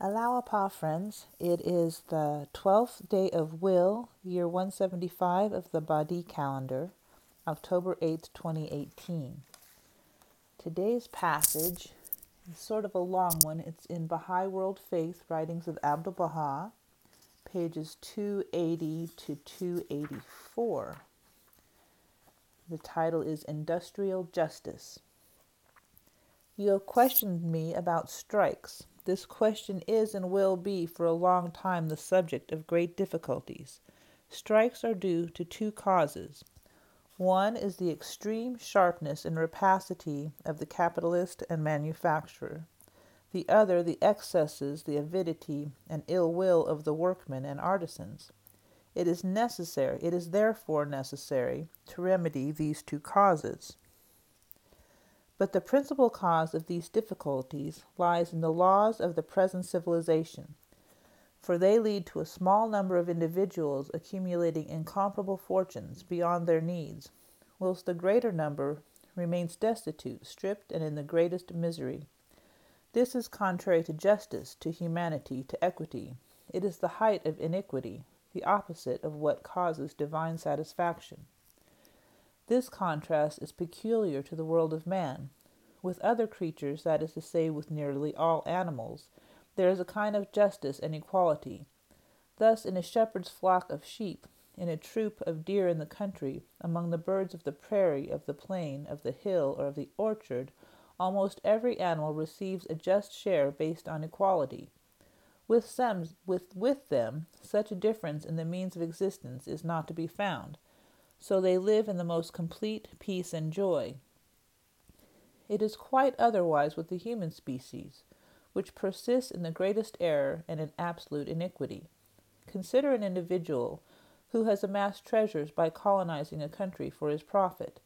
Allah-u-Abha friends, it is the 12th day of Will, year 175 of the Badi calendar, October 8th, 2018. Today's passage is sort of a long one. It's in Baha'i World Faith, Writings of Abdu'l Baha, pages 280 to 284. The title is Industrial Justice. You have questioned me about strikes this question is and will be for a long time the subject of great difficulties. Strikes are due to two causes. One is the extreme sharpness and rapacity of the capitalist and manufacturer. The other, the excesses, the avidity, and ill will of the workmen and artisans. It is necessary, it is therefore necessary, to remedy these two causes. But the principal cause of these difficulties lies in the laws of the present civilization, for they lead to a small number of individuals accumulating incomparable fortunes beyond their needs, whilst the greater number remains destitute, stripped, and in the greatest misery. This is contrary to justice, to humanity, to equity. It is the height of iniquity, the opposite of what causes divine satisfaction. This contrast is peculiar to the world of man. With other creatures, that is to say, with nearly all animals, there is a kind of justice and equality. Thus, in a shepherd's flock of sheep, in a troop of deer in the country, among the birds of the prairie, of the plain, of the hill, or of the orchard, almost every animal receives a just share based on equality. With, some, with, with them, such a difference in the means of existence is not to be found. So they live in the most complete peace and joy. It is quite otherwise with the human species, which persists in the greatest error and in absolute iniquity. Consider an individual who has amassed treasures by colonizing a country for his profit.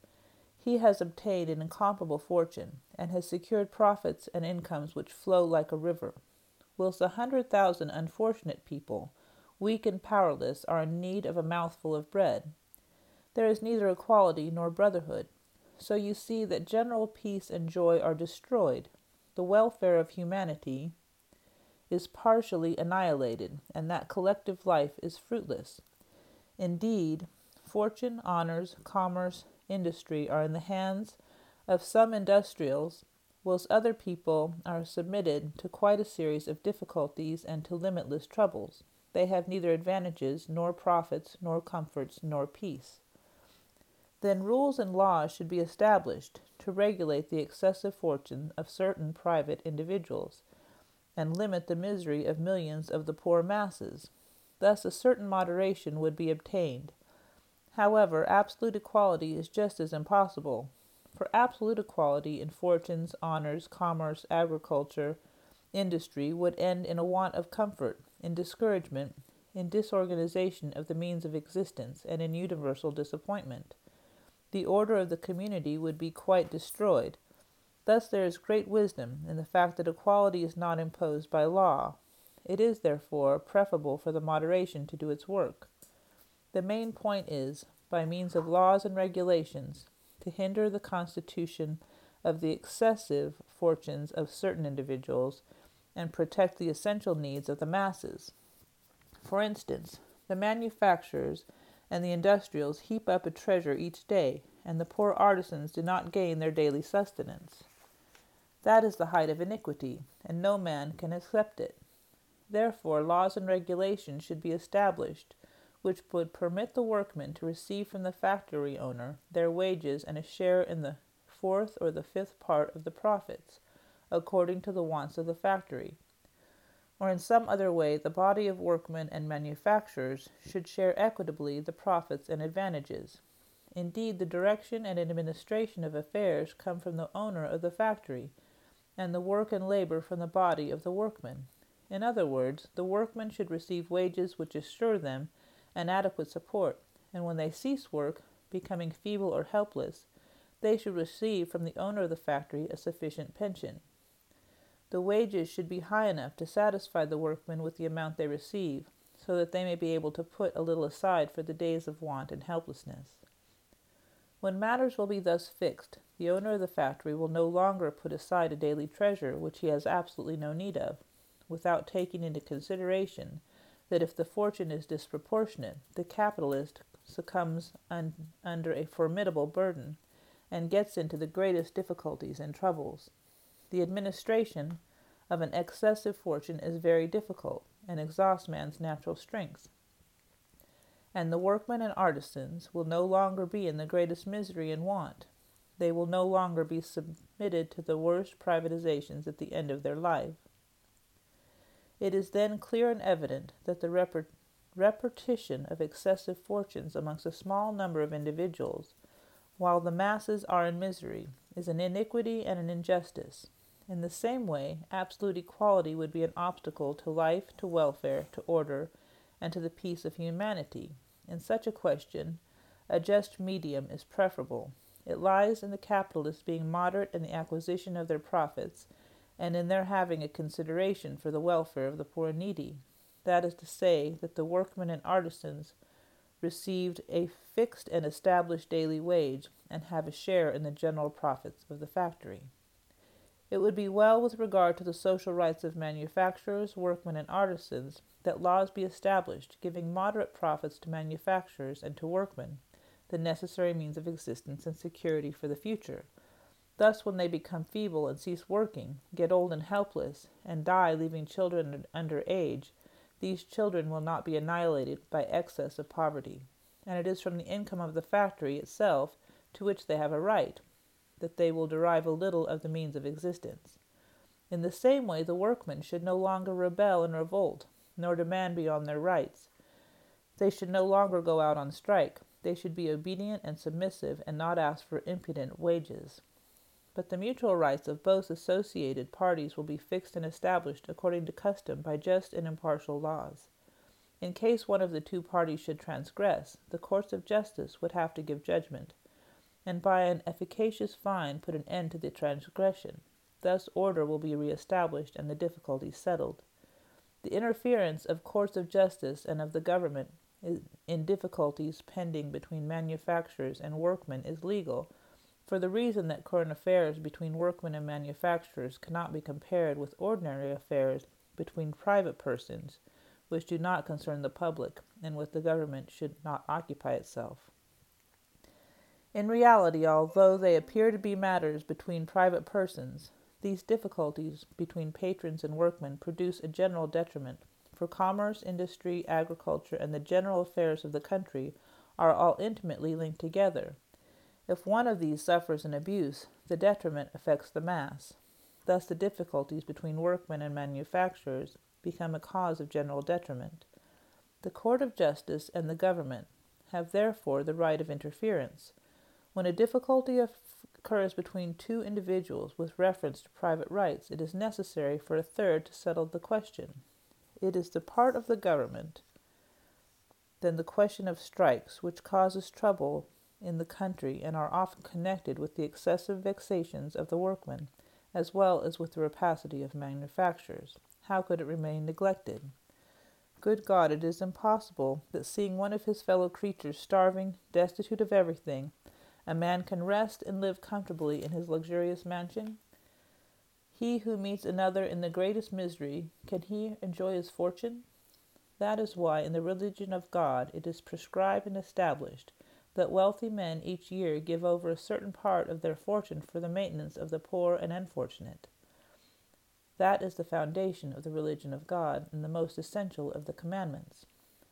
He has obtained an incomparable fortune, and has secured profits and incomes which flow like a river, whilst a hundred thousand unfortunate people, weak and powerless, are in need of a mouthful of bread. There is neither equality nor brotherhood. So you see that general peace and joy are destroyed. The welfare of humanity is partially annihilated, and that collective life is fruitless. Indeed, fortune, honors, commerce, industry are in the hands of some industrials, whilst other people are submitted to quite a series of difficulties and to limitless troubles. They have neither advantages, nor profits, nor comforts, nor peace then rules and laws should be established to regulate the excessive fortune of certain private individuals and limit the misery of millions of the poor masses. Thus, a certain moderation would be obtained. However, absolute equality is just as impossible, for absolute equality in fortunes, honors, commerce, agriculture, industry would end in a want of comfort, in discouragement, in disorganization of the means of existence, and in universal disappointment the order of the community would be quite destroyed. Thus, there is great wisdom in the fact that equality is not imposed by law. It is, therefore, preferable for the moderation to do its work. The main point is, by means of laws and regulations, to hinder the constitution of the excessive fortunes of certain individuals and protect the essential needs of the masses. For instance, the manufacturers and the industrials heap up a treasure each day, and the poor artisans do not gain their daily sustenance. That is the height of iniquity, and no man can accept it. Therefore, laws and regulations should be established which would permit the workmen to receive from the factory owner their wages and a share in the fourth or the fifth part of the profits, according to the wants of the factory or in some other way the body of workmen and manufacturers should share equitably the profits and advantages. Indeed, the direction and administration of affairs come from the owner of the factory, and the work and labor from the body of the workmen. In other words, the workmen should receive wages which assure them an adequate support, and when they cease work, becoming feeble or helpless, they should receive from the owner of the factory a sufficient pension. The wages should be high enough to satisfy the workmen with the amount they receive, so that they may be able to put a little aside for the days of want and helplessness. When matters will be thus fixed, the owner of the factory will no longer put aside a daily treasure which he has absolutely no need of, without taking into consideration that if the fortune is disproportionate, the capitalist succumbs un- under a formidable burden and gets into the greatest difficulties and troubles. The administration of an excessive fortune is very difficult and exhausts man's natural strength. And the workmen and artisans will no longer be in the greatest misery and want. They will no longer be submitted to the worst privatizations at the end of their life. It is then clear and evident that the repetition of excessive fortunes amongst a small number of individuals, while the masses are in misery, is an iniquity and an injustice. In the same way, absolute equality would be an obstacle to life, to welfare, to order, and to the peace of humanity. In such a question, a just medium is preferable. It lies in the capitalists being moderate in the acquisition of their profits, and in their having a consideration for the welfare of the poor and needy. That is to say, that the workmen and artisans received a fixed and established daily wage and have a share in the general profits of the factory. It would be well with regard to the social rights of manufacturers, workmen, and artisans that laws be established giving moderate profits to manufacturers and to workmen, the necessary means of existence and security for the future. Thus, when they become feeble and cease working, get old and helpless, and die leaving children under age, these children will not be annihilated by excess of poverty. And it is from the income of the factory itself, to which they have a right, that they will derive a little of the means of existence. In the same way, the workmen should no longer rebel and revolt, nor demand beyond their rights. They should no longer go out on strike. They should be obedient and submissive and not ask for impudent wages. But the mutual rights of both associated parties will be fixed and established according to custom by just and impartial laws. In case one of the two parties should transgress, the courts of justice would have to give judgment, and by an efficacious fine put an end to the transgression. Thus order will be re-established and the difficulties settled. The interference of courts of justice and of the government in difficulties pending between manufacturers and workmen is legal, for the reason that current affairs between workmen and manufacturers cannot be compared with ordinary affairs between private persons, which do not concern the public and with the government should not occupy itself. In reality, although they appear to be matters between private persons, these difficulties between patrons and workmen produce a general detriment, for commerce, industry, agriculture, and the general affairs of the country are all intimately linked together. If one of these suffers an abuse, the detriment affects the mass. Thus, the difficulties between workmen and manufacturers become a cause of general detriment. The Court of Justice and the government have therefore the right of interference. When a difficulty occurs between two individuals with reference to private rights, it is necessary for a third to settle the question. It is the part of the government, then the question of strikes, which causes trouble in the country and are often connected with the excessive vexations of the workmen, as well as with the rapacity of manufacturers. How could it remain neglected? Good God, it is impossible that seeing one of his fellow creatures starving, destitute of everything, a man can rest and live comfortably in his luxurious mansion? He who meets another in the greatest misery, can he enjoy his fortune? That is why in the religion of God it is prescribed and established that wealthy men each year give over a certain part of their fortune for the maintenance of the poor and unfortunate. That is the foundation of the religion of God and the most essential of the commandments.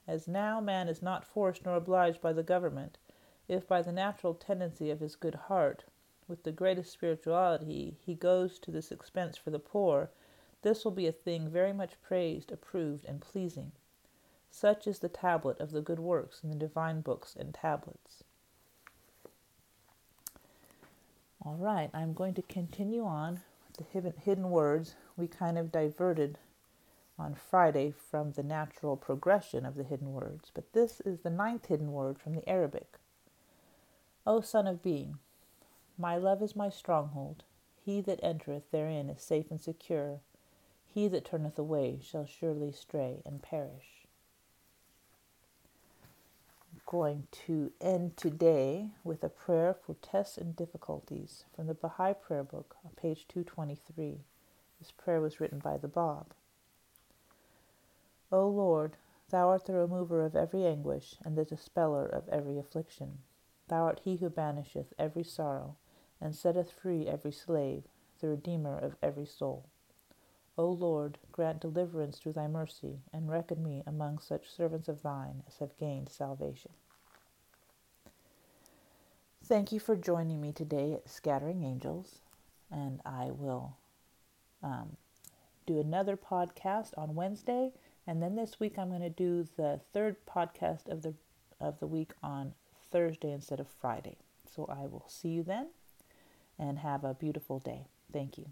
As now man is not forced nor obliged by the government, if by the natural tendency of his good heart, with the greatest spirituality, he goes to this expense for the poor, this will be a thing very much praised, approved, and pleasing. Such is the tablet of the good works in the divine books and tablets. All right, I'm going to continue on with the hidden words. We kind of diverted on Friday from the natural progression of the hidden words, but this is the ninth hidden word from the Arabic. O Son of Being, my love is my stronghold. He that entereth therein is safe and secure. He that turneth away shall surely stray and perish. I'm going to end today with a prayer for tests and difficulties from the Baha'i Prayer Book on page 223. This prayer was written by the Bab. O Lord, Thou art the remover of every anguish, and the dispeller of every affliction. Thou art he who banisheth every sorrow, and setteth free every slave, the Redeemer of every soul. O Lord, grant deliverance through thy mercy, and reckon me among such servants of thine as have gained salvation. Thank you for joining me today at Scattering Angels, and I will um, do another podcast on Wednesday, and then this week I'm going to do the third podcast of the of the week on Thursday instead of Friday. So I will see you then, and have a beautiful day. Thank you.